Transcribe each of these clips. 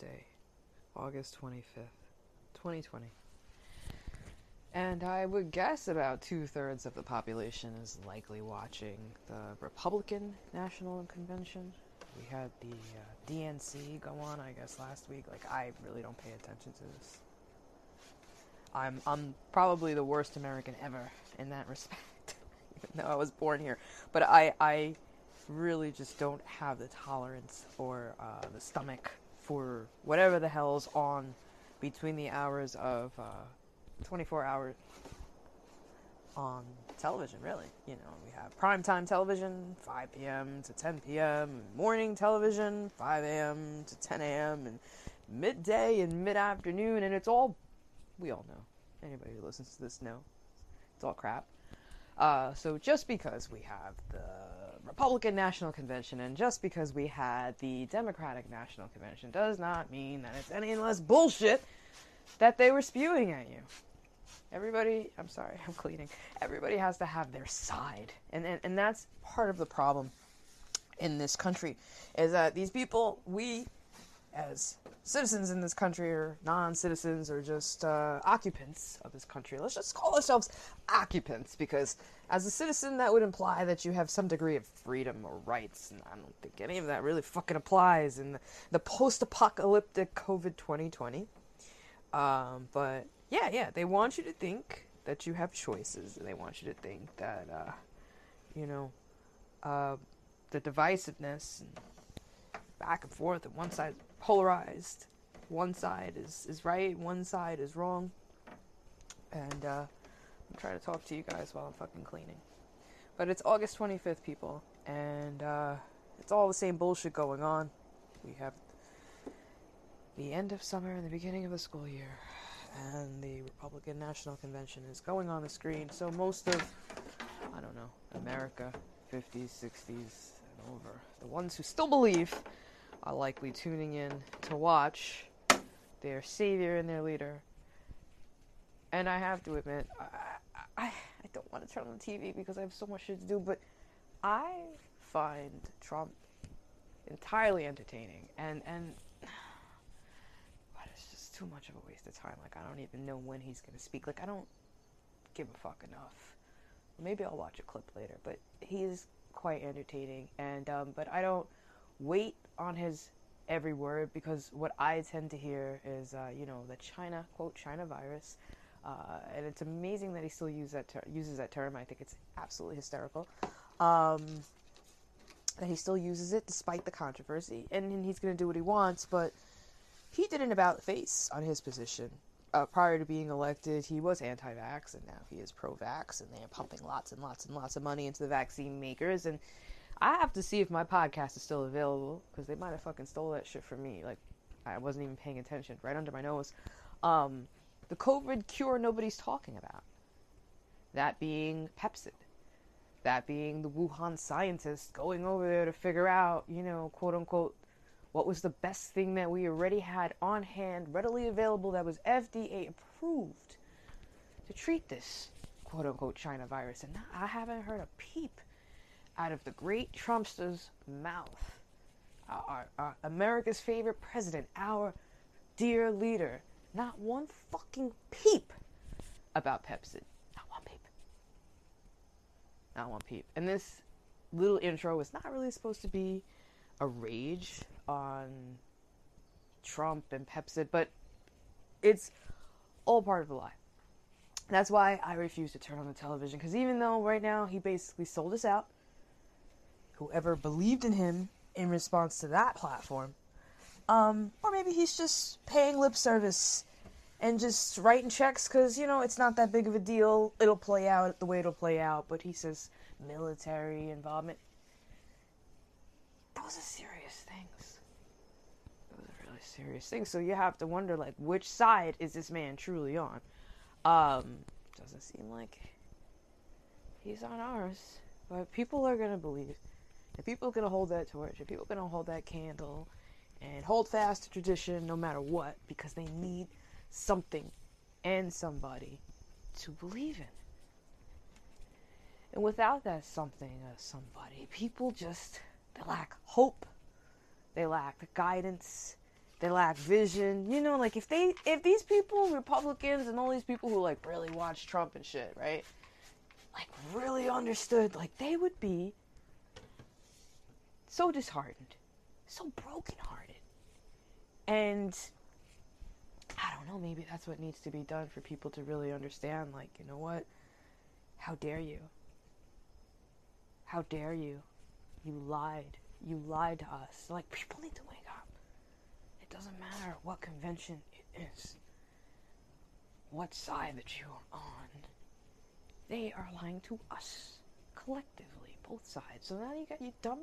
Tuesday, August 25th, 2020. And I would guess about two thirds of the population is likely watching the Republican National Convention. We had the uh, DNC go on, I guess, last week. Like, I really don't pay attention to this. I'm I'm probably the worst American ever in that respect, even though I was born here. But I I really just don't have the tolerance or uh, the stomach for whatever the hell's on between the hours of uh, 24 hours on television, really. You know, we have primetime television, 5 p.m. to 10 p.m., morning television, 5 a.m. to 10 a.m., and midday and mid afternoon, and it's all, we all know. Anybody who listens to this know. It's all crap. Uh, so just because we have the Republican National Convention and just because we had the Democratic National Convention does not mean that it's any less bullshit that they were spewing at you. Everybody, I'm sorry, I'm cleaning. Everybody has to have their side. And, and, and that's part of the problem in this country is that these people, we as citizens in this country or non-citizens or just uh, occupants of this country. Let's just call ourselves occupants because as a citizen that would imply that you have some degree of freedom or rights and I don't think any of that really fucking applies in the, the post-apocalyptic COVID 2020. Um, but yeah, yeah, they want you to think that you have choices and they want you to think that, uh, you know, uh, the divisiveness and back and forth and one side polarized. One side is, is right, one side is wrong. And uh, I'm trying to talk to you guys while I'm fucking cleaning. But it's August 25th, people, and uh, it's all the same bullshit going on. We have the end of summer and the beginning of the school year, and the Republican National Convention is going on the screen. So most of, I don't know, America, 50s, 60s, and over, the ones who still believe are likely tuning in to watch their savior and their leader. And I have to admit, I, I, I don't want to turn on the TV because I have so much shit to do, but I find Trump entirely entertaining. And, and but it's just too much of a waste of time. Like, I don't even know when he's going to speak. Like, I don't give a fuck enough. Maybe I'll watch a clip later, but he's quite entertaining. And, um, but I don't wait on his every word because what I tend to hear is, uh, you know, the China quote China virus, uh, and it's amazing that he still use that ter- uses that term. I think it's absolutely hysterical. Um, that he still uses it despite the controversy, and, and he's going to do what he wants. But he did an about face on his position. Uh, prior to being elected, he was anti-vax, and now he is pro-vax, and they're pumping lots and lots and lots of money into the vaccine makers, and I have to see if my podcast is still available because they might have fucking stole that shit from me. Like, I wasn't even paying attention, right under my nose. Um, the COVID cure nobody's talking about. That being Pepcid. That being the Wuhan scientists going over there to figure out, you know, quote unquote, what was the best thing that we already had on hand, readily available, that was FDA approved to treat this quote unquote China virus. And I haven't heard a peep out of the great Trumpster's mouth. Our, our, our, America's favorite president, our dear leader, not one fucking peep about Pepcid. Not one peep. Not one peep. And this little intro was not really supposed to be a rage on Trump and Pepcid, but it's all part of the lie. That's why I refuse to turn on the television because even though right now he basically sold us out, whoever believed in him in response to that platform. Um, or maybe he's just paying lip service and just writing checks because, you know, it's not that big of a deal. It'll play out the way it'll play out. But he says military involvement. Those are serious things. Those are really serious things. So you have to wonder, like, which side is this man truly on? Um, doesn't seem like he's on ours. But people are going to believe if people are going to hold that torch, if people are going to hold that candle and hold fast to tradition no matter what, because they need something and somebody to believe in. And without that something or somebody, people just they lack hope, they lack guidance, they lack vision. You know, like if they if these people, Republicans and all these people who like really watch Trump and shit, right? Like really understood, like they would be so disheartened, so brokenhearted. And I don't know, maybe that's what needs to be done for people to really understand like, you know what? How dare you? How dare you? You lied. You lied to us. Like people need to wake up. It doesn't matter what convention it is, what side that you are on. They are lying to us collectively, both sides. So now you got you dumb,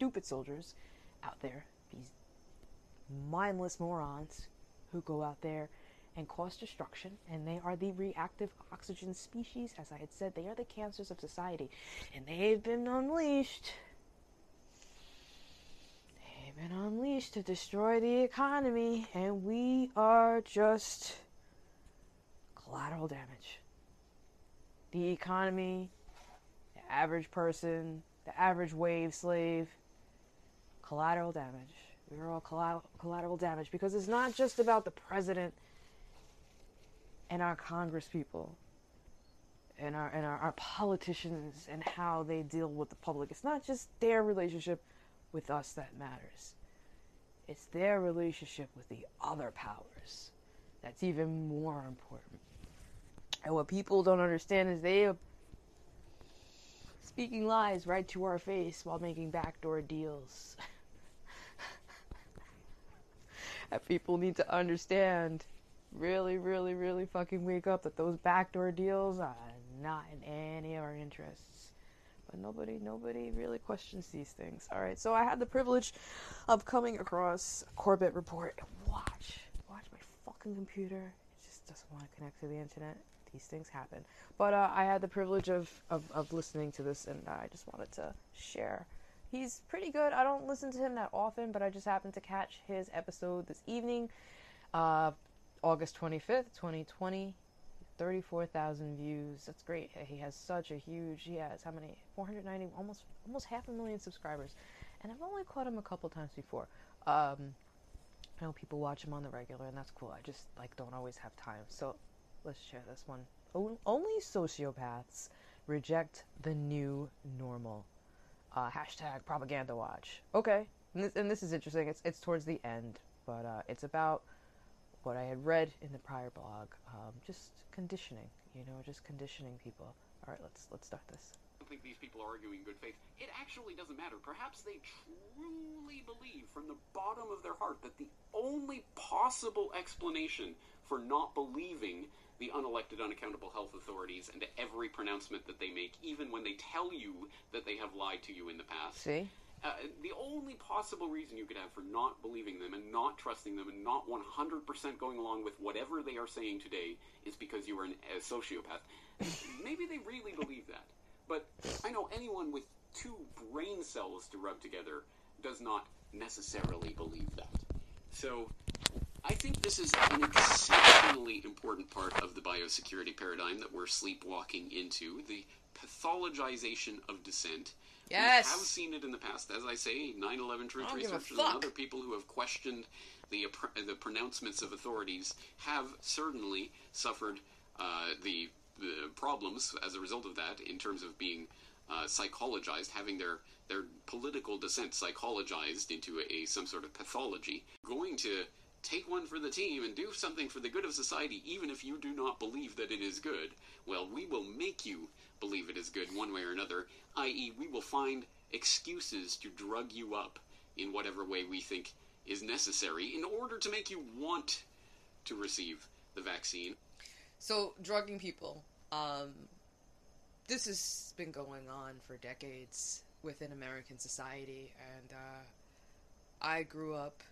stupid soldiers out there, these mindless morons who go out there and cause destruction, and they are the reactive oxygen species. As I had said, they are the cancers of society, and they've been unleashed They've been unleashed to destroy the economy, and we are just collateral damage. The economy, the average person, the average wave slave, collateral damage. We're all collateral damage because it's not just about the president and our Congress people and our and our, our politicians and how they deal with the public. It's not just their relationship with us that matters. It's their relationship with the other powers that's even more important. And what people don't understand is they are speaking lies right to our face while making backdoor deals. and people need to understand, really, really, really fucking wake up that those backdoor deals are not in any of our interests but nobody nobody really questions these things. All right, so I had the privilege of coming across Corbett report watch watch my fucking computer. It just doesn't want to connect to the internet. These things happen, but uh, I had the privilege of, of of listening to this, and I just wanted to share. He's pretty good. I don't listen to him that often, but I just happened to catch his episode this evening, uh, August twenty fifth, twenty twenty 34,000 views. That's great. He has such a huge, he has how many? 490, almost almost half a million subscribers. And I've only caught him a couple times before. Um, I know people watch him on the regular, and that's cool. I just like don't always have time. So let's share this one. O- only sociopaths reject the new normal. Uh, hashtag propaganda watch. Okay, and this, and this is interesting. It's it's towards the end, but uh, it's about what I had read in the prior blog. Um, just conditioning, you know, just conditioning people. All right, let's let's start this. I don't think these people are arguing good faith. It actually doesn't matter. Perhaps they truly believe from the bottom of their heart that the only possible explanation for not believing the unelected, unaccountable health authorities and every pronouncement that they make, even when they tell you that they have lied to you in the past. See? Uh, the only possible reason you could have for not believing them and not trusting them and not 100% going along with whatever they are saying today is because you are an, a sociopath. Maybe they really believe that. But I know anyone with two brain cells to rub together does not necessarily believe that. So I think this is an exceptionally important part of the biosecurity paradigm that we're sleepwalking into the pathologization of dissent Yes. We have seen it in the past. As I say, 9 11 truth researchers and other people who have questioned the, the pronouncements of authorities have certainly suffered uh, the, the problems as a result of that in terms of being uh, psychologized, having their, their political dissent psychologized into a, a, some sort of pathology. Going to take one for the team and do something for the good of society, even if you do not believe that it is good, well, we will make you believe it is good one way or another, i.e., we will find excuses to drug you up in whatever way we think is necessary in order to make you want to receive the vaccine. So, drugging people. Um, this has been going on for decades within American society, and uh, I grew up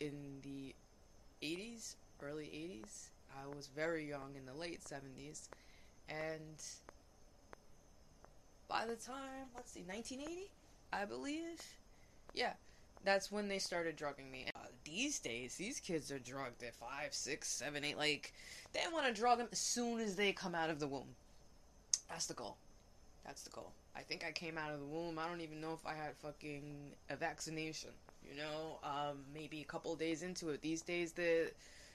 in the 80s, early 80s. I was very young in the late 70s, and by the time, let's see, 1980, I believe. Yeah, that's when they started drugging me. Uh, these days, these kids are drugged at five, six, seven, eight. Like, they want to drug them as soon as they come out of the womb. That's the goal. That's the goal. I think I came out of the womb. I don't even know if I had fucking a vaccination. You know, um, maybe a couple days into it. These days, the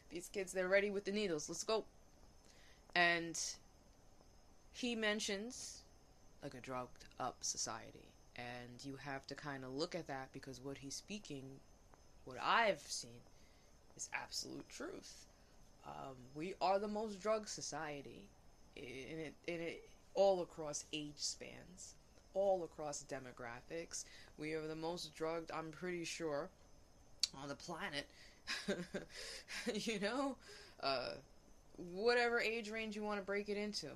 these kids they're ready with the needles. Let's go. And he mentions like a drugged up society, and you have to kind of look at that because what he's speaking, what I've seen, is absolute truth. Um, we are the most drug society, in it, in it, all across age spans, all across demographics. We are the most drugged, I'm pretty sure, on the planet. you know, uh, whatever age range you want to break it into,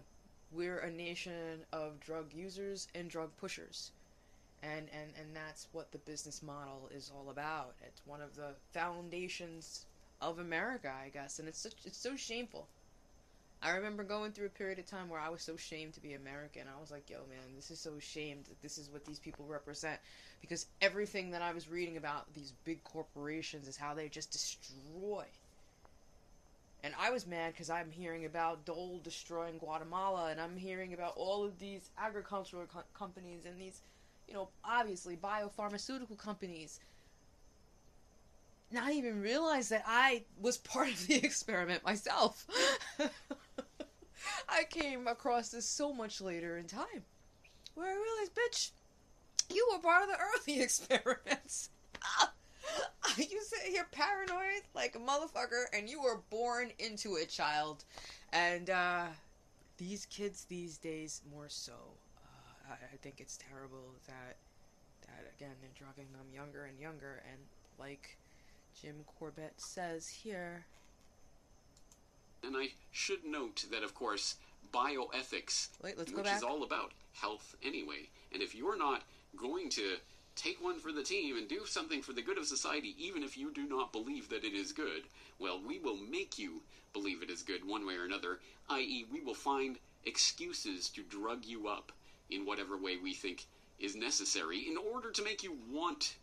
we're a nation of drug users and drug pushers. And, and, and that's what the business model is all about. It's one of the foundations of America, I guess, and it's such, it's so shameful. I remember going through a period of time where I was so shamed to be American. I was like, yo, man, this is so shamed that this is what these people represent. Because everything that I was reading about these big corporations is how they just destroy. And I was mad because I'm hearing about Dole destroying Guatemala, and I'm hearing about all of these agricultural co- companies and these, you know, obviously biopharmaceutical companies not even realize that I was part of the experiment myself. I came across this so much later in time. Where I realized, bitch, you were part of the early experiments. you sit here paranoid like a motherfucker, and you were born into it, child. And uh, these kids these days, more so. Uh, I, I think it's terrible that that again they're drugging them younger and younger, and like Jim Corbett says here. And I should note that, of course, bioethics, Wait, which is all about health anyway. And if you're not going to take one for the team and do something for the good of society, even if you do not believe that it is good, well, we will make you believe it is good one way or another, i.e., we will find excuses to drug you up in whatever way we think is necessary in order to make you want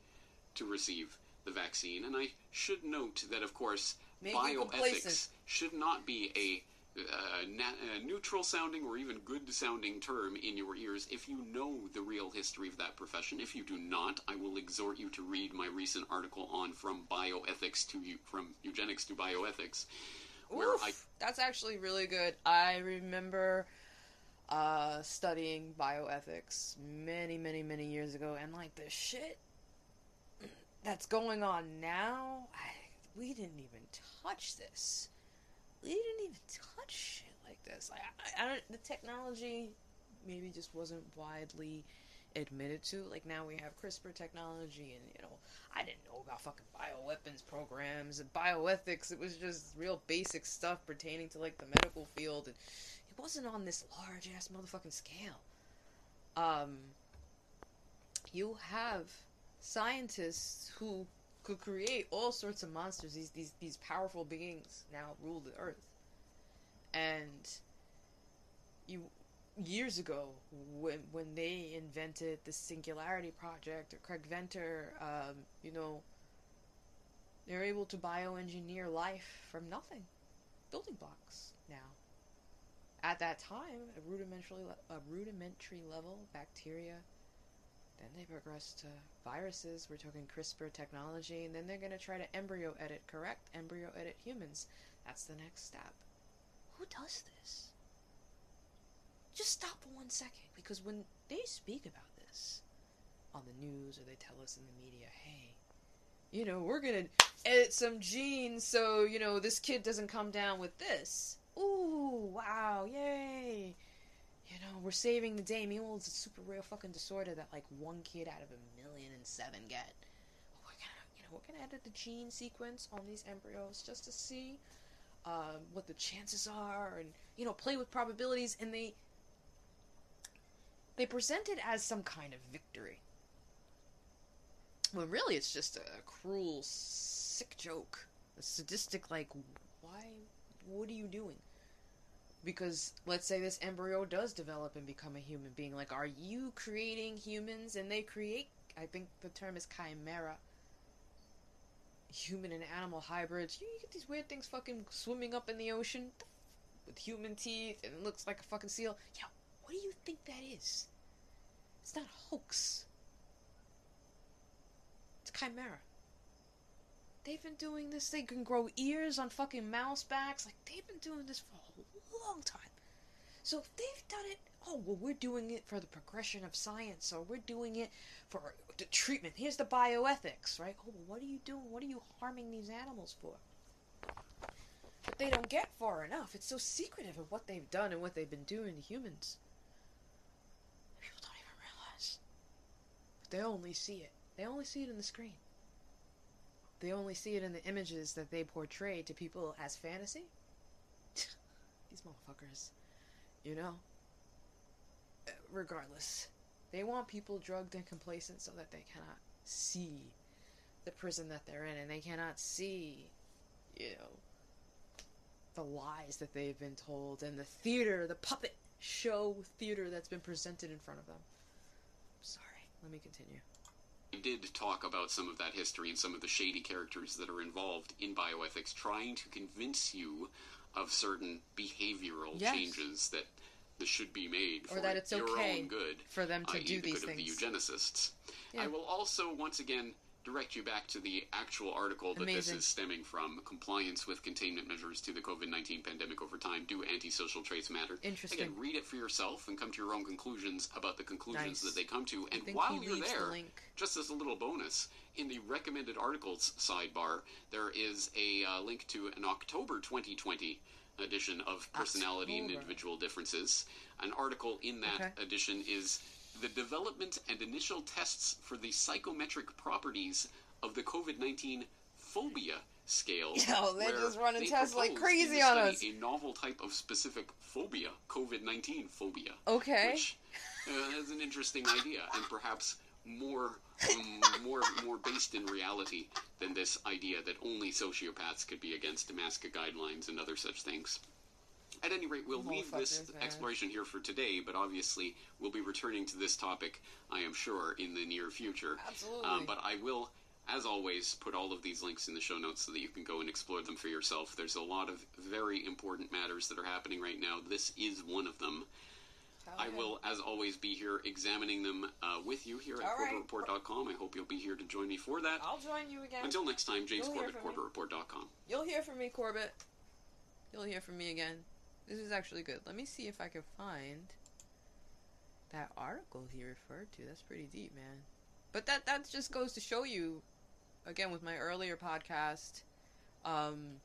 to receive the vaccine. And I should note that, of course, Make bioethics should not be a uh, na- a neutral sounding or even good sounding term in your ears if you know the real history of that profession. If you do not, I will exhort you to read my recent article on from bioethics to from eugenics to bioethics. Where Oof, I that's actually really good. I remember uh, studying bioethics many, many, many years ago, and like the shit that's going on now, I, we didn't even touch this. We didn't even touch shit like this. Like, I, I don't. The technology maybe just wasn't widely admitted to. Like now we have CRISPR technology, and you know, I didn't know about fucking bioweapons programs and bioethics. It was just real basic stuff pertaining to like the medical field, and it wasn't on this large ass motherfucking scale. Um, you have scientists who could create all sorts of monsters. These these these powerful beings now rule the earth, and you years ago when when they invented the Singularity Project or Craig Venter, um, you know, they're able to bioengineer life from nothing, building blocks now. At that time, a rudimentary a rudimentary level, bacteria then they progress to viruses. We're talking CRISPR technology, and then they're going to try to embryo edit, correct? Embryo edit humans. That's the next step. Who does this? Just stop for one second, because when they speak about this on the news or they tell us in the media, hey, you know, we're going to edit some genes so, you know, this kid doesn't come down with this. Ooh, wow, yay you know, we're saving the day. Meanwhile, it's a super rare fucking disorder that like one kid out of a million and seven get. We're gonna, you know, we're gonna edit the gene sequence on these embryos just to see um, what the chances are, and you know, play with probabilities. And they they present it as some kind of victory, when really it's just a cruel, sick joke, a sadistic like, why? What are you doing? Because let's say this embryo does develop and become a human being like are you creating humans? And they create i think the term is chimera. Human and animal hybrids. You get these weird things fucking swimming up in the ocean with human teeth and it looks like a fucking seal. Yeah what do you think that is? It's not a hoax. It's a chimera They've been doing this. They can grow ears on fucking mouse backs. Like, they've been doing this for a long time. So if they've done it, oh, well, we're doing it for the progression of science, or we're doing it for the treatment. Here's the bioethics, right? Oh, well, what are you doing? What are you harming these animals for? But they don't get far enough. It's so secretive of what they've done and what they've been doing to humans. People don't even realize. But they only see it. They only see it in the screen. They only see it in the images that they portray to people as fantasy. These motherfuckers. You know? Regardless, they want people drugged and complacent so that they cannot see the prison that they're in and they cannot see, you know, the lies that they've been told and the theater, the puppet show theater that's been presented in front of them. Sorry, let me continue. We did talk about some of that history and some of the shady characters that are involved in bioethics, trying to convince you of certain behavioral yes. changes that should be made for or that it's your okay own good, for them to do the these good things. of the eugenicists. Yeah. I will also once again direct you back to the actual article that Amazing. this is stemming from. Compliance with containment measures to the COVID 19 pandemic over time. Do antisocial traits matter? Interesting. Again, read it for yourself and come to your own conclusions about the conclusions nice. that they come to. And while you're there, the just as a little bonus, in the recommended articles sidebar, there is a uh, link to an October 2020 edition of Personality October. and Individual Differences. An article in that okay. edition is the development and initial tests for the psychometric properties of the COVID 19 phobia scale. Yeah, they're just running tests like crazy on us. A novel type of specific phobia, COVID 19 phobia. Okay. Which uh, is an interesting idea and perhaps more um, more more based in reality than this idea that only sociopaths could be against mask guidelines and other such things. At any rate, we'll leave this exploration here for today, but obviously we'll be returning to this topic, I am sure, in the near future. Absolutely. Um, but I will, as always, put all of these links in the show notes so that you can go and explore them for yourself. There's a lot of very important matters that are happening right now. This is one of them. I will, as always, be here examining them uh, with you here at All CorbettReport.com. I hope you'll be here to join me for that. I'll join you again. Until next time, James You'll Corbett, CorbettReport.com. You'll hear from me, Corbett. You'll hear from me again. This is actually good. Let me see if I can find that article he referred to. That's pretty deep, man. But that that just goes to show you, again, with my earlier podcast, um,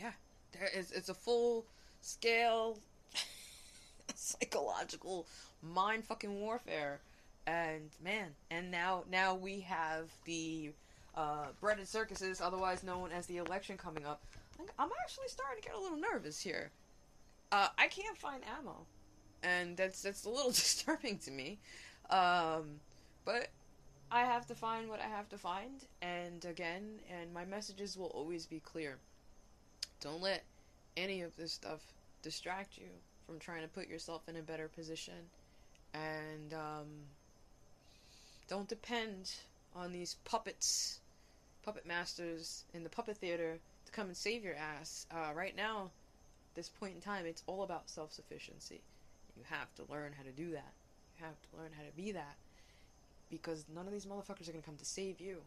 yeah, there is it's a full scale psychological mind fucking warfare, and man, and now now we have the uh, breaded circuses, otherwise known as the election, coming up. I'm actually starting to get a little nervous here. Uh, I can't find ammo, and that's that's a little disturbing to me. Um, but I have to find what I have to find, and again, and my messages will always be clear. Don't let any of this stuff distract you from trying to put yourself in a better position, and um, don't depend on these puppets, puppet masters in the puppet theater to come and save your ass. Uh, right now, this point in time, it's all about self sufficiency. You have to learn how to do that. You have to learn how to be that. Because none of these motherfuckers are going to come to save you.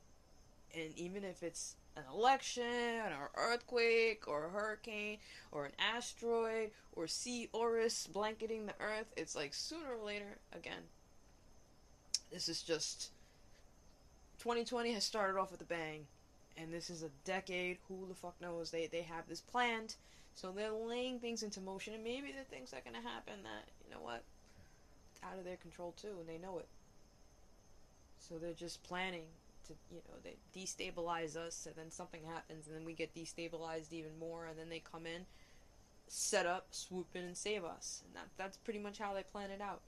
And even if it's an election, or earthquake, or a hurricane, or an asteroid, or sea Oris blanketing the earth, it's like sooner or later, again, this is just. 2020 has started off with a bang and this is a decade. Who the fuck knows? They they have this planned, so they're laying things into motion, and maybe the things that are gonna happen that you know what, out of their control too, and they know it. So they're just planning to you know they destabilize us, and then something happens, and then we get destabilized even more, and then they come in, set up, swoop in, and save us, and that that's pretty much how they plan it out.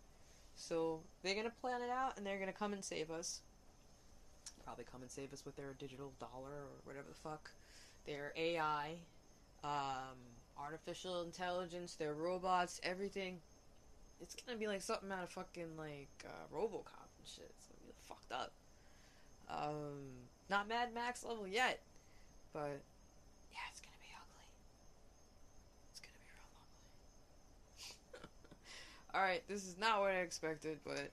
So they're gonna plan it out, and they're gonna come and save us probably come and save us with their digital dollar or whatever the fuck. Their AI, um, artificial intelligence, their robots, everything. It's gonna be like something out of fucking like uh, RoboCop and shit. It's gonna be fucked up. Um, not Mad Max level yet, but yeah, it's gonna be ugly. It's gonna be real ugly. all right, this is not what I expected, but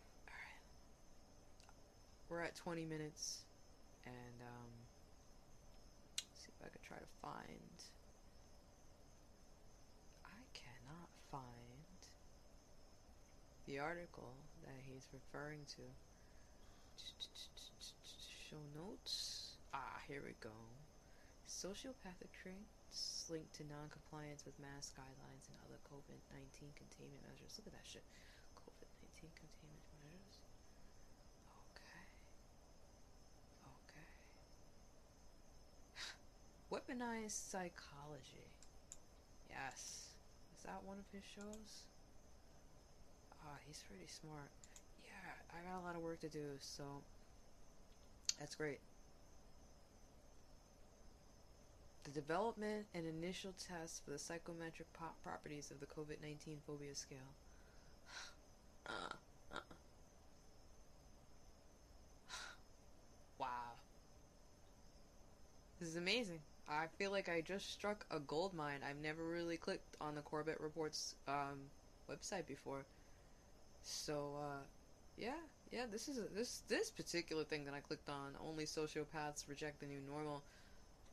we're at 20 minutes, and um, see if I could try to find. I cannot find the article that he's referring to. Show notes. Ah, here we go. Sociopathic traits linked to non-compliance with mask guidelines and other COVID-19 containment measures. Look at that shit. COVID-19 containment measures. Okay. Okay. Weaponized psychology. Yes. Is that one of his shows? Ah, he's pretty smart. Yeah, I got a lot of work to do, so that's great. The development and initial tests for the psychometric properties of the COVID 19 phobia scale. uh, uh. wow. This is amazing. I feel like I just struck a gold mine. I've never really clicked on the Corbett Reports um, website before. So, uh, yeah, yeah, this is a, this this particular thing that I clicked on. Only sociopaths reject the new normal.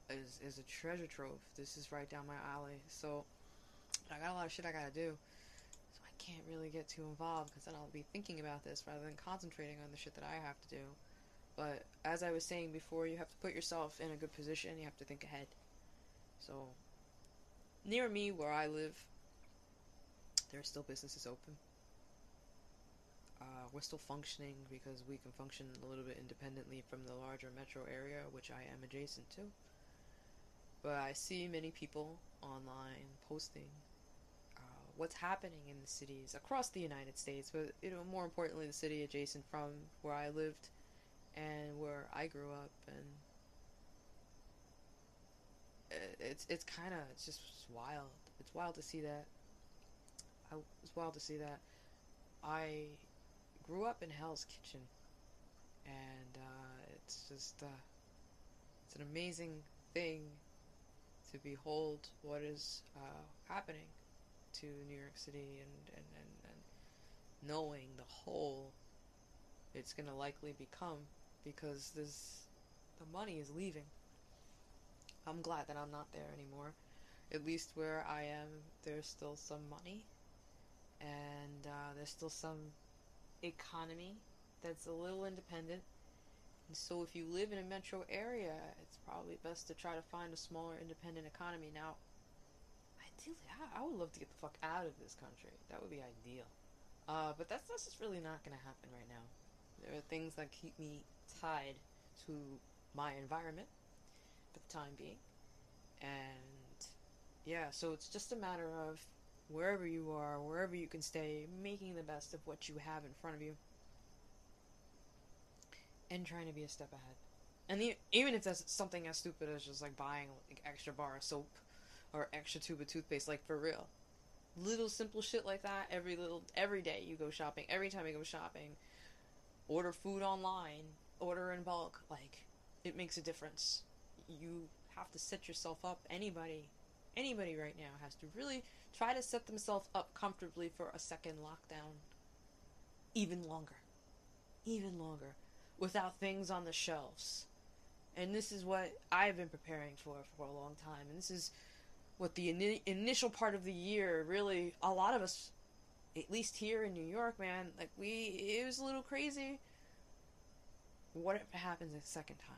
Is is a treasure trove. This is right down my alley. So I got a lot of shit I gotta do. So I can't really get too involved because then I'll be thinking about this rather than concentrating on the shit that I have to do. But as I was saying before, you have to put yourself in a good position. You have to think ahead. So near me, where I live, there are still businesses open uh, we're still functioning because we can function a little bit independently from the larger metro area, which I am adjacent to. But I see many people online posting uh, what's happening in the cities across the United States, but you know, more importantly, the city adjacent from where I lived and where I grew up, and it's it's kind of it's just wild. It's wild to see that. I, it's wild to see that. I grew up in Hell's Kitchen, and uh, it's just uh, it's an amazing thing to behold what is uh, happening to New York City and, and, and, and knowing the whole it's going to likely become because this the money is leaving. I'm glad that I'm not there anymore. At least where I am, there's still some money, and uh, there's still some economy that's a little independent. And so if you live in a metro area, it's probably best to try to find a smaller independent economy. Now, ideally, I, would love to get the fuck out of this country. That would be ideal. Uh, but that's, that's just really not going to happen right now. There are things that keep me tied to my environment for the time being. And yeah, so it's just a matter of wherever you are, wherever you can stay, making the best of what you have in front of you, and trying to be a step ahead. And the, even if that's something as stupid as just like buying like extra bar of soap or extra tube of toothpaste, like for real, little simple shit like that. Every little every day you go shopping, every time you go shopping, order food online, order in bulk, like it makes a difference. You have to set yourself up. Anybody, anybody right now has to really try to set themselves up comfortably for a second lockdown even longer. Even longer. Without things on the shelves. And this is what I've been preparing for for a long time. And this is what the in- initial part of the year really, a lot of us, at least here in New York, man, like we, it was a little crazy. What if it happens a second time?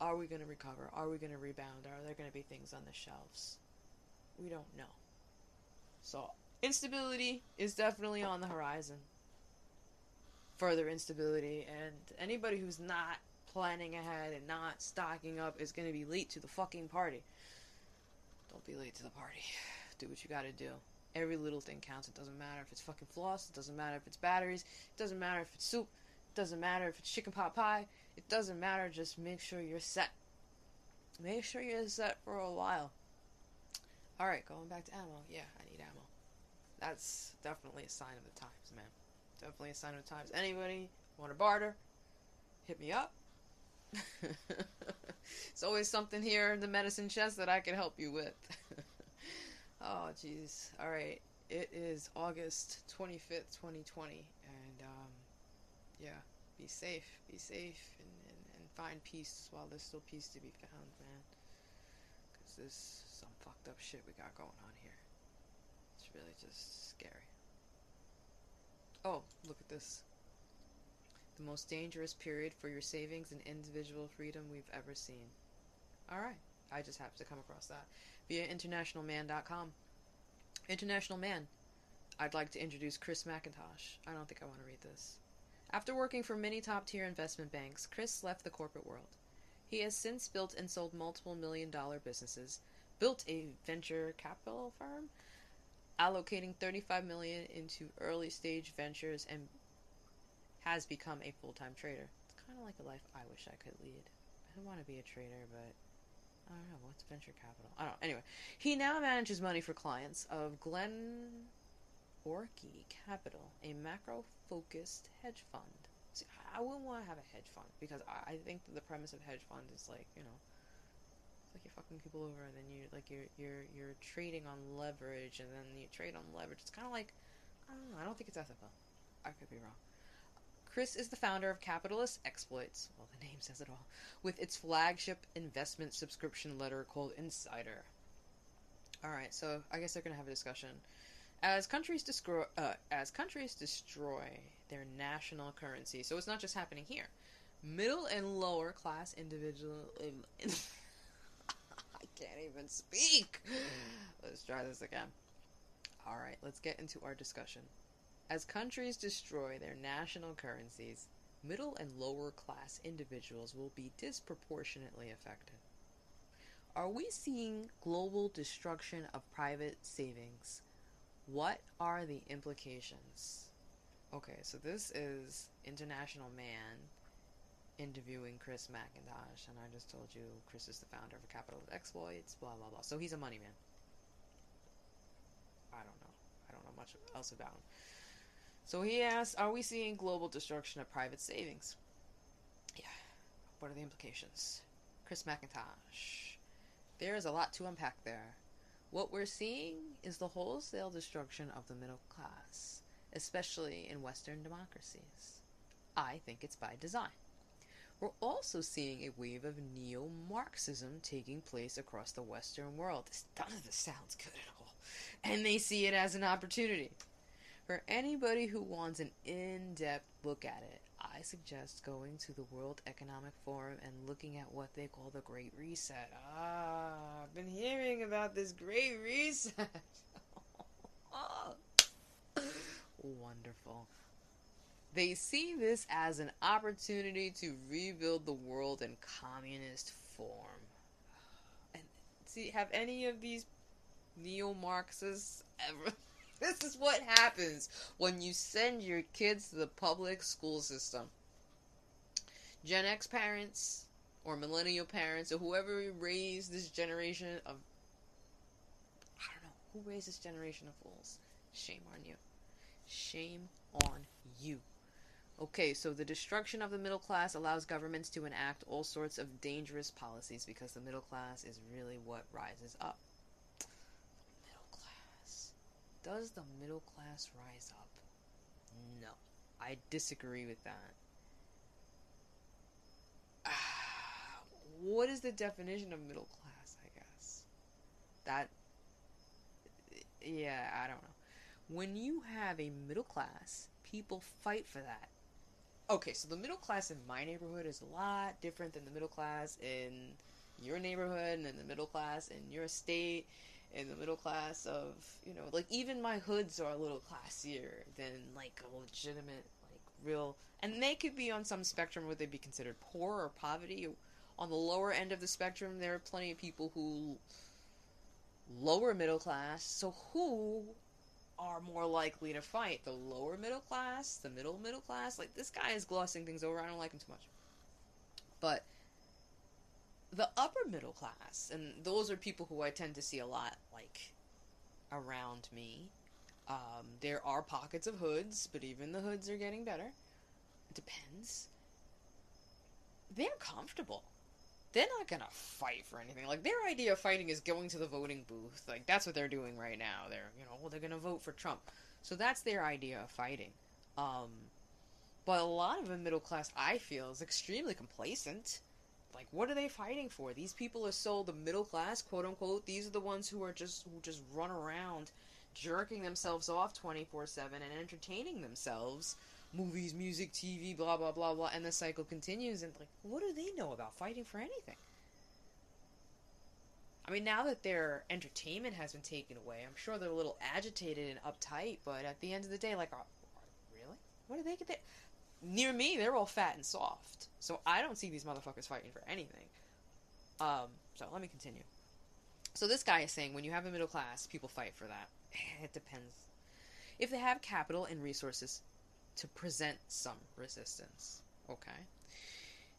Are we going to recover? Are we going to rebound? Are there going to be things on the shelves? We don't know. So, instability is definitely on the horizon. Further instability, and anybody who's not planning ahead and not stocking up is going to be late to the fucking party. Don't be late to the party. Do what you gotta do. Every little thing counts. It doesn't matter if it's fucking floss. It doesn't matter if it's batteries. It doesn't matter if it's soup. It doesn't matter if it's chicken pot pie. It doesn't matter. Just make sure you're set. Make sure you're set for a while. Alright, going back to ammo. Yeah, I need ammo. That's definitely a sign of the times, man. Definitely a sign of the times. Anybody want to barter? Hit me up. It's always something here in the medicine chest that I can help you with. oh, jeez. Alright. It is August 25th, 2020. And, um, yeah. Be safe. Be safe and, and, and find peace while there's still peace to be found, man. Cuz this some fucked up shit we got going on here. It's really just scary. Oh, look at this. The most dangerous period for your savings and individual freedom we've ever seen. Alright, I just happened to come across that via internationalman.com. International Man. I'd like to introduce Chris MacIntosh. I don't think I want to read this. After working for many top tier investment banks, Chris left the corporate world. He has since built and sold multiple million dollar businesses, built a venture capital firm, allocating 35 million into early stage ventures and has become a full-time trader. It's kind of like a life I wish I could lead. I don't want to be a trader, but I don't know what's venture capital. I don't. know. Anyway, he now manages money for clients of Glen Orky Capital, a macro-focused hedge fund. See, I wouldn't want to have a hedge fund because I, I think the premise of hedge fund is like you know, it's like you're fucking people over and then you like you're you're you're trading on leverage and then you trade on leverage. It's kind of like I don't know. I don't think it's ethical. I could be wrong. Chris is the founder of Capitalist Exploits, well, the name says it all, with its flagship investment subscription letter called Insider. Alright, so I guess they're going to have a discussion. As countries, destroy, uh, as countries destroy their national currency, so it's not just happening here. Middle and lower class individual. I can't even speak! Let's try this again. Alright, let's get into our discussion. As countries destroy their national currencies, middle and lower class individuals will be disproportionately affected. Are we seeing global destruction of private savings? What are the implications? Okay, so this is International Man interviewing Chris MacIntosh, and I just told you Chris is the founder of Capital Exploits, blah blah blah. So he's a money man. I don't know. I don't know much else about him. So he asks, Are we seeing global destruction of private savings? Yeah. What are the implications? Chris MacIntosh. There is a lot to unpack there. What we're seeing is the wholesale destruction of the middle class, especially in Western democracies. I think it's by design. We're also seeing a wave of neo Marxism taking place across the Western world. None of this sounds good at all. And they see it as an opportunity. For anybody who wants an in depth look at it, I suggest going to the World Economic Forum and looking at what they call the Great Reset. Ah, I've been hearing about this Great Reset. Wonderful. They see this as an opportunity to rebuild the world in communist form. And see, have any of these neo Marxists ever this is what happens when you send your kids to the public school system. Gen X parents or millennial parents or whoever raised this generation of I don't know who raised this generation of fools. Shame on you. Shame on you. Okay, so the destruction of the middle class allows governments to enact all sorts of dangerous policies because the middle class is really what rises up. Does the middle class rise up? No. I disagree with that. what is the definition of middle class, I guess? That. Yeah, I don't know. When you have a middle class, people fight for that. Okay, so the middle class in my neighborhood is a lot different than the middle class in your neighborhood and the middle class in your state in the middle class of you know like even my hoods are a little classier than like a legitimate like real and they could be on some spectrum where they'd be considered poor or poverty. On the lower end of the spectrum there are plenty of people who lower middle class so who are more likely to fight? The lower middle class? The middle middle class? Like this guy is glossing things over. I don't like him too much. But the upper middle class, and those are people who I tend to see a lot, like around me. Um, there are pockets of hoods, but even the hoods are getting better. It depends. They're comfortable. They're not gonna fight for anything. Like their idea of fighting is going to the voting booth. Like that's what they're doing right now. They're you know well, they're gonna vote for Trump. So that's their idea of fighting. Um, but a lot of the middle class, I feel, is extremely complacent like what are they fighting for? These people are so the middle class, quote unquote. These are the ones who are just who just run around jerking themselves off 24/7 and entertaining themselves. Movies, music, TV, blah blah blah blah and the cycle continues and like what do they know about fighting for anything? I mean, now that their entertainment has been taken away, I'm sure they're a little agitated and uptight, but at the end of the day, like, oh, really? What do they get there? Near me, they're all fat and soft. So I don't see these motherfuckers fighting for anything. Um, so let me continue. So this guy is saying when you have a middle class, people fight for that. It depends. If they have capital and resources to present some resistance, okay?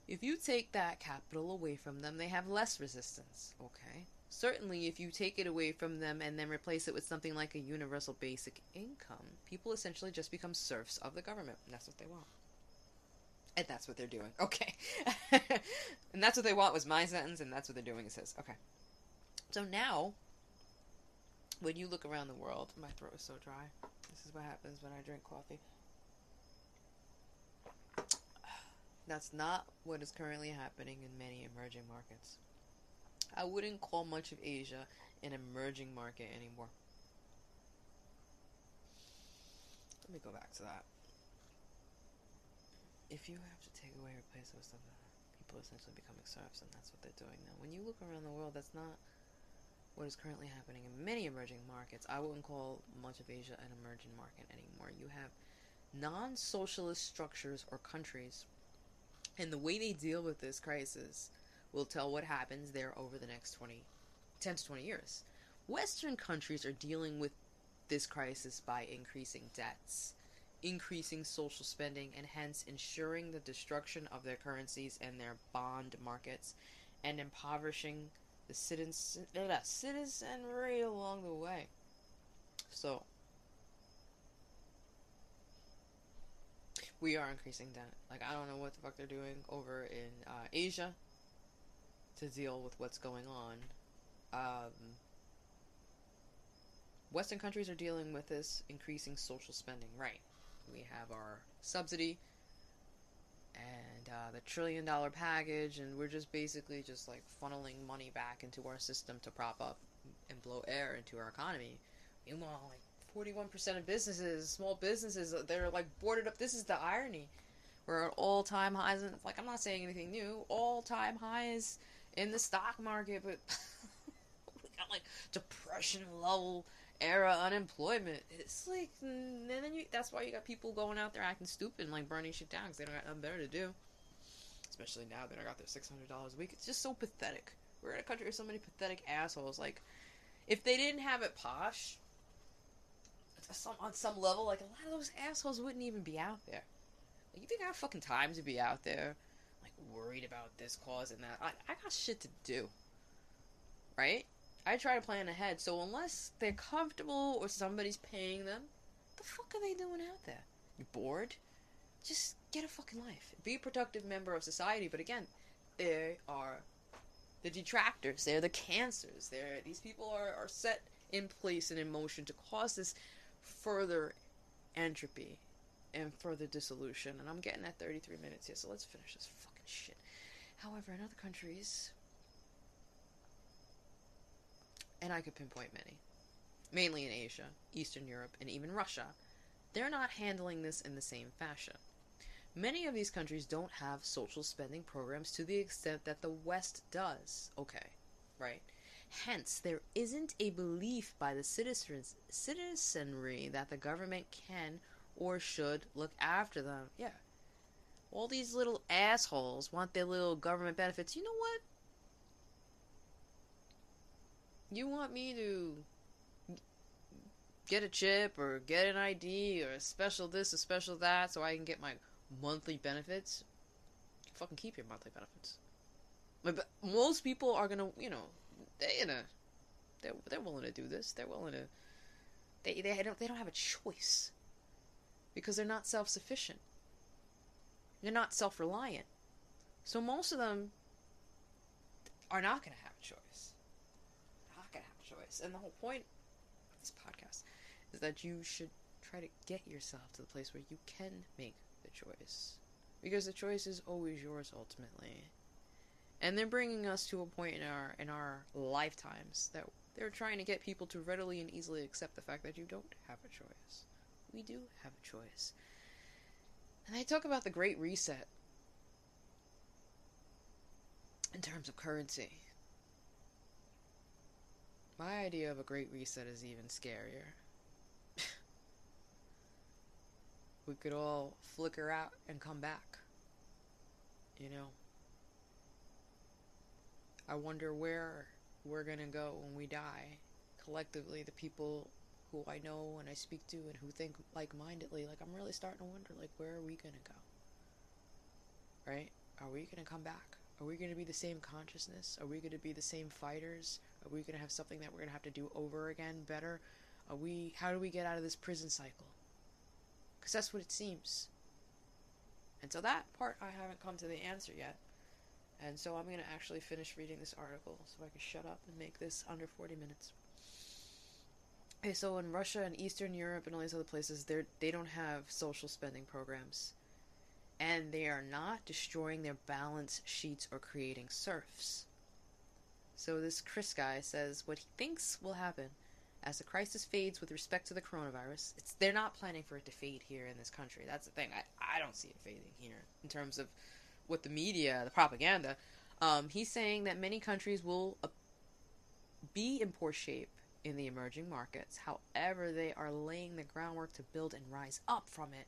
If you take that capital away from them, they have less resistance, okay? Certainly, if you take it away from them and then replace it with something like a universal basic income, people essentially just become serfs of the government. That's what they want. And that's what they're doing. Okay. and that's what they want was my sentence, and that's what they're doing, it says. Okay. So now, when you look around the world, my throat is so dry. This is what happens when I drink coffee. That's not what is currently happening in many emerging markets. I wouldn't call much of Asia an emerging market anymore. Let me go back to that. If you have to take away, replace it with stuff, people essentially becoming serfs, and that's what they're doing now. When you look around the world, that's not what is currently happening in many emerging markets. I wouldn't call much of Asia an emerging market anymore. You have non socialist structures or countries, and the way they deal with this crisis will tell what happens there over the next 20, 10 to 20 years. Western countries are dealing with this crisis by increasing debts, increasing social spending, and hence ensuring the destruction of their currencies and their bond markets, and impoverishing the citizen, uh, citizenry along the way. So, we are increasing debt. Like, I don't know what the fuck they're doing over in uh, Asia to deal with what's going on. Um, Western countries are dealing with this increasing social spending, right? We have our subsidy and uh, the trillion dollar package, and we're just basically just like funneling money back into our system to prop up and blow air into our economy. Meanwhile, like 41% of businesses, small businesses, they're like boarded up. This is the irony. We're at all time highs, and like I'm not saying anything new. All time highs in the stock market, but we got like depression level era unemployment. It's like, that's why you got people going out there acting stupid and like burning shit down because they don't got nothing better to do. Especially now that I got their six hundred dollars a week. It's just so pathetic. We're in a country with so many pathetic assholes. Like, if they didn't have it posh, some, on some level, like a lot of those assholes wouldn't even be out there. Like, you think I have fucking time to be out there? Like worried about this cause and that. I, I got shit to do. Right? I try to plan ahead. So unless they're comfortable or somebody's paying them, the fuck are they doing out there? You bored? Just get a fucking life. Be a productive member of society. But again, they are the detractors. They're the cancers. They're these people are, are set in place and in motion to cause this further entropy and further dissolution. And I'm getting at 33 minutes here, so let's finish this fucking shit. However, in other countries, and I could pinpoint many, mainly in Asia, Eastern Europe, and even Russia, they're not handling this in the same fashion. Many of these countries don't have social spending programs to the extent that the West does. Okay, right? Hence, there isn't a belief by the citizens, citizenry that the government can or should look after them. Yeah, all these little assholes want their little government benefits. You know what? You want me to get a chip or get an ID or a special this, a special that, so I can get my monthly benefits? Fucking keep your monthly benefits. But most people are gonna, you know, they're gonna, they're they're willing to do this. They're willing to. They they don't they don't have a choice because they're not self sufficient. They're not self reliant. So most of them are not to have a choice. Not to have a choice. And the whole point of this podcast is that you should try to get yourself to the place where you can make the choice. Because the choice is always yours ultimately. And they're bringing us to a point in our in our lifetimes that they're trying to get people to readily and easily accept the fact that you don't have a choice. We do have a choice. And they talk about the Great Reset in terms of currency. My idea of a Great Reset is even scarier. We could all flicker out and come back. You know? I wonder where we're gonna go when we die. Collectively, the people who I know and I speak to and who think like mindedly, like I'm really starting to wonder, like, where are we gonna go? Right? Are we gonna come back? Are we gonna be the same consciousness? Are we gonna be the same fighters? Are we gonna have something that we're gonna have to do over again better? Are we how do we get out of this prison cycle? Because that's what it seems. And so that part I haven't come to the answer yet. And so I'm going to actually finish reading this article so I can shut up and make this under 40 minutes. Okay, so in Russia and Eastern Europe and all these other places, they they don't have social spending programs, and they are not destroying their balance sheets or creating serfs. So this Chris guy says what he thinks will happen as the crisis fades with respect to the coronavirus. It's they're not planning for it to fade here in this country. That's the thing. I I don't see it fading here in terms of what the media, the propaganda. Um, he's saying that many countries will uh, be in poor shape in the emerging markets. However, they are laying the groundwork to build and rise up from it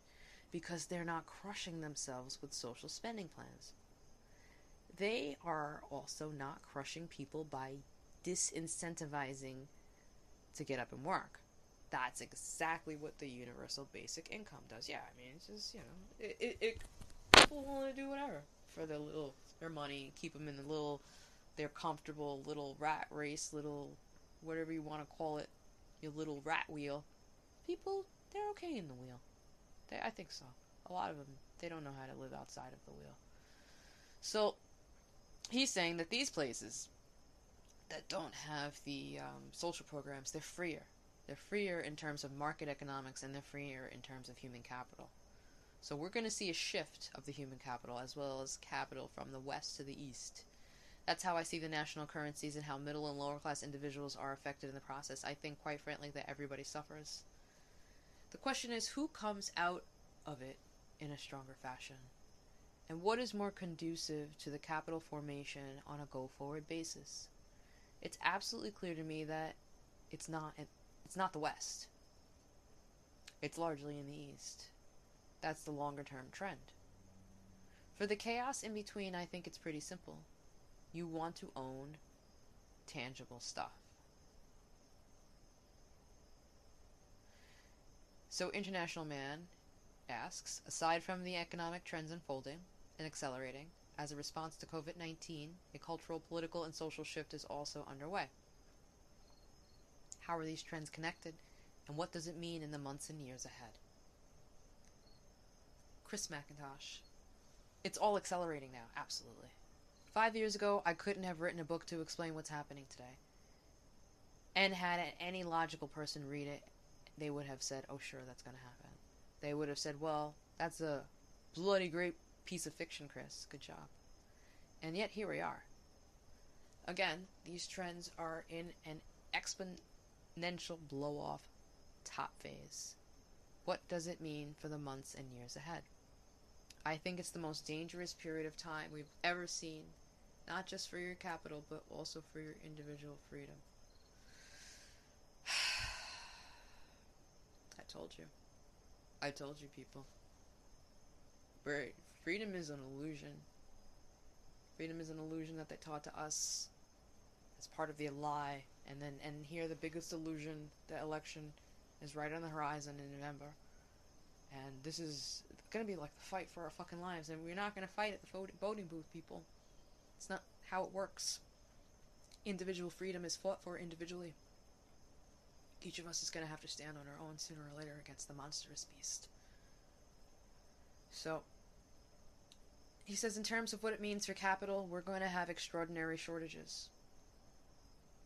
because they're not crushing themselves with social spending plans. They are also not crushing people by disincentivizing to get up and work. That's exactly what the universal basic income does. Yeah, I mean, it's just, you know, it, it, it people want to do whatever for their little, their money, keep them in the little, their comfortable little rat race, little whatever you want to call it, your little rat wheel. People, they're okay in the wheel. They, I think so. A lot of them, they don't know how to live outside of the wheel. So, he's saying that these places that don't have the um, social programs, they're freer. They're freer in terms of market economics and they're freer in terms of human capital. So we're going to see a shift of the human capital as well as capital from the west to the east. That's how I see the national currencies and how middle and lower class individuals are affected in the process. I think, quite frankly, that everybody suffers. The question is who comes out of it in a stronger fashion? And what is more conducive to the capital formation on a go forward basis? It's absolutely clear to me that it's not it's not the west. It's largely in the east. That's the longer term trend. For the chaos in between, I think it's pretty simple you want to own tangible stuff. So, International Man asks Aside from the economic trends unfolding and accelerating, as a response to COVID 19, a cultural, political, and social shift is also underway. How are these trends connected, and what does it mean in the months and years ahead? Chris MacIntosh. It's all accelerating now, absolutely. Five years ago, I couldn't have written a book to explain what's happening today. And had any logical person read it, they would have said, oh, sure, that's going to happen. They would have said, well, that's a bloody great piece of fiction, Chris. Good job. And yet, here we are. Again, these trends are in an exponential blow off top phase. What does it mean for the months and years ahead? I think it's the most dangerous period of time we've ever seen not just for your capital, but also for your individual freedom. I told you. I told you, people. Right. Freedom is an illusion. Freedom is an illusion that they taught to us as part of the lie. And then, and here, the biggest illusion, the election, is right on the horizon in November. And this is going to be like the fight for our fucking lives. And we're not going to fight at the voting booth, people. It's not how it works. Individual freedom is fought for individually. Each of us is going to have to stand on our own sooner or later against the monstrous beast. So, he says, in terms of what it means for capital, we're going to have extraordinary shortages.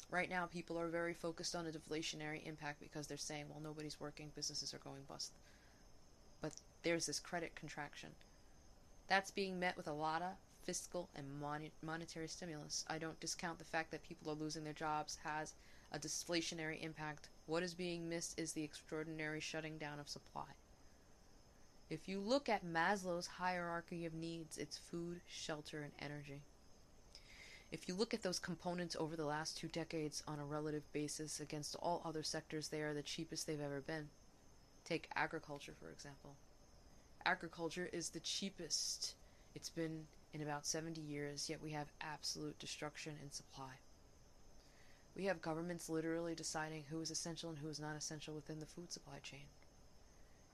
Right now, people are very focused on a deflationary impact because they're saying, well, nobody's working, businesses are going bust. But there's this credit contraction. That's being met with a lot of fiscal and mon- monetary stimulus. I don't discount the fact that people are losing their jobs has a deflationary impact. What is being missed is the extraordinary shutting down of supply. If you look at Maslow's hierarchy of needs, it's food, shelter, and energy. If you look at those components over the last two decades on a relative basis against all other sectors, they are the cheapest they've ever been. Take agriculture, for example. Agriculture is the cheapest it's been in about 70 years, yet we have absolute destruction in supply. We have governments literally deciding who is essential and who is not essential within the food supply chain.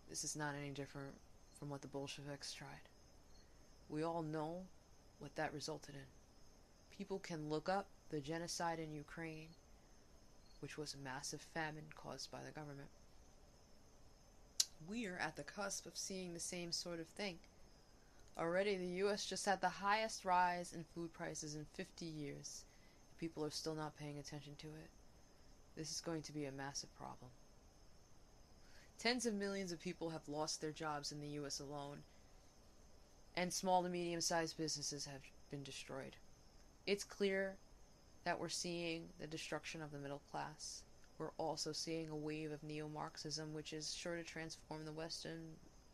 This is not any different from what the Bolsheviks tried. We all know what that resulted in. People can look up the genocide in Ukraine, which was a massive famine caused by the government. We are at the cusp of seeing the same sort of thing. Already, the US just had the highest rise in food prices in 50 years. People are still not paying attention to it. This is going to be a massive problem. Tens of millions of people have lost their jobs in the US alone, and small to medium sized businesses have been destroyed. It's clear that we're seeing the destruction of the middle class. We're also seeing a wave of neo Marxism, which is sure to transform the Western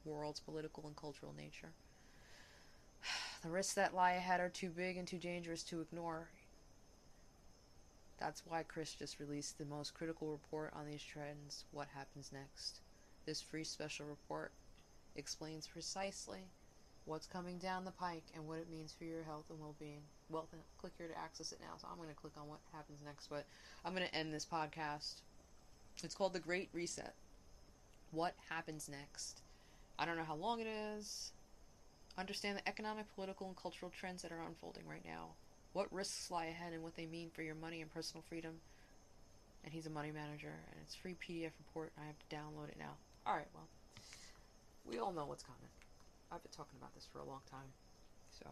world's political and cultural nature. The risks that lie ahead are too big and too dangerous to ignore. That's why Chris just released the most critical report on these trends What Happens Next. This free special report explains precisely what's coming down the pike and what it means for your health and well being. Well, click here to access it now. So I'm going to click on what happens next, but I'm going to end this podcast. It's called The Great Reset. What happens next? I don't know how long it is. Understand the economic, political, and cultural trends that are unfolding right now. What risks lie ahead and what they mean for your money and personal freedom. And he's a money manager, and it's free PDF report. I have to download it now. Alright, well, we all know what's coming. I've been talking about this for a long time. So,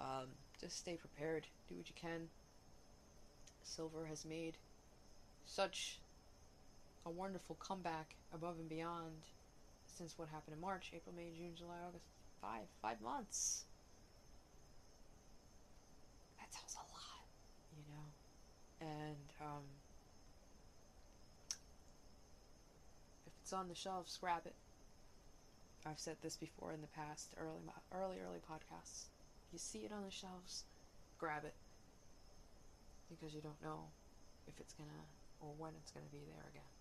um, just stay prepared. Do what you can. Silver has made such a wonderful comeback above and beyond since what happened in March, April, May, June, July, August five five months. That tells a lot, you know. And um, it's on the shelves, grab it. I've said this before in the past, early early early podcasts. You see it on the shelves, grab it because you don't know if it's gonna or when it's gonna be there again.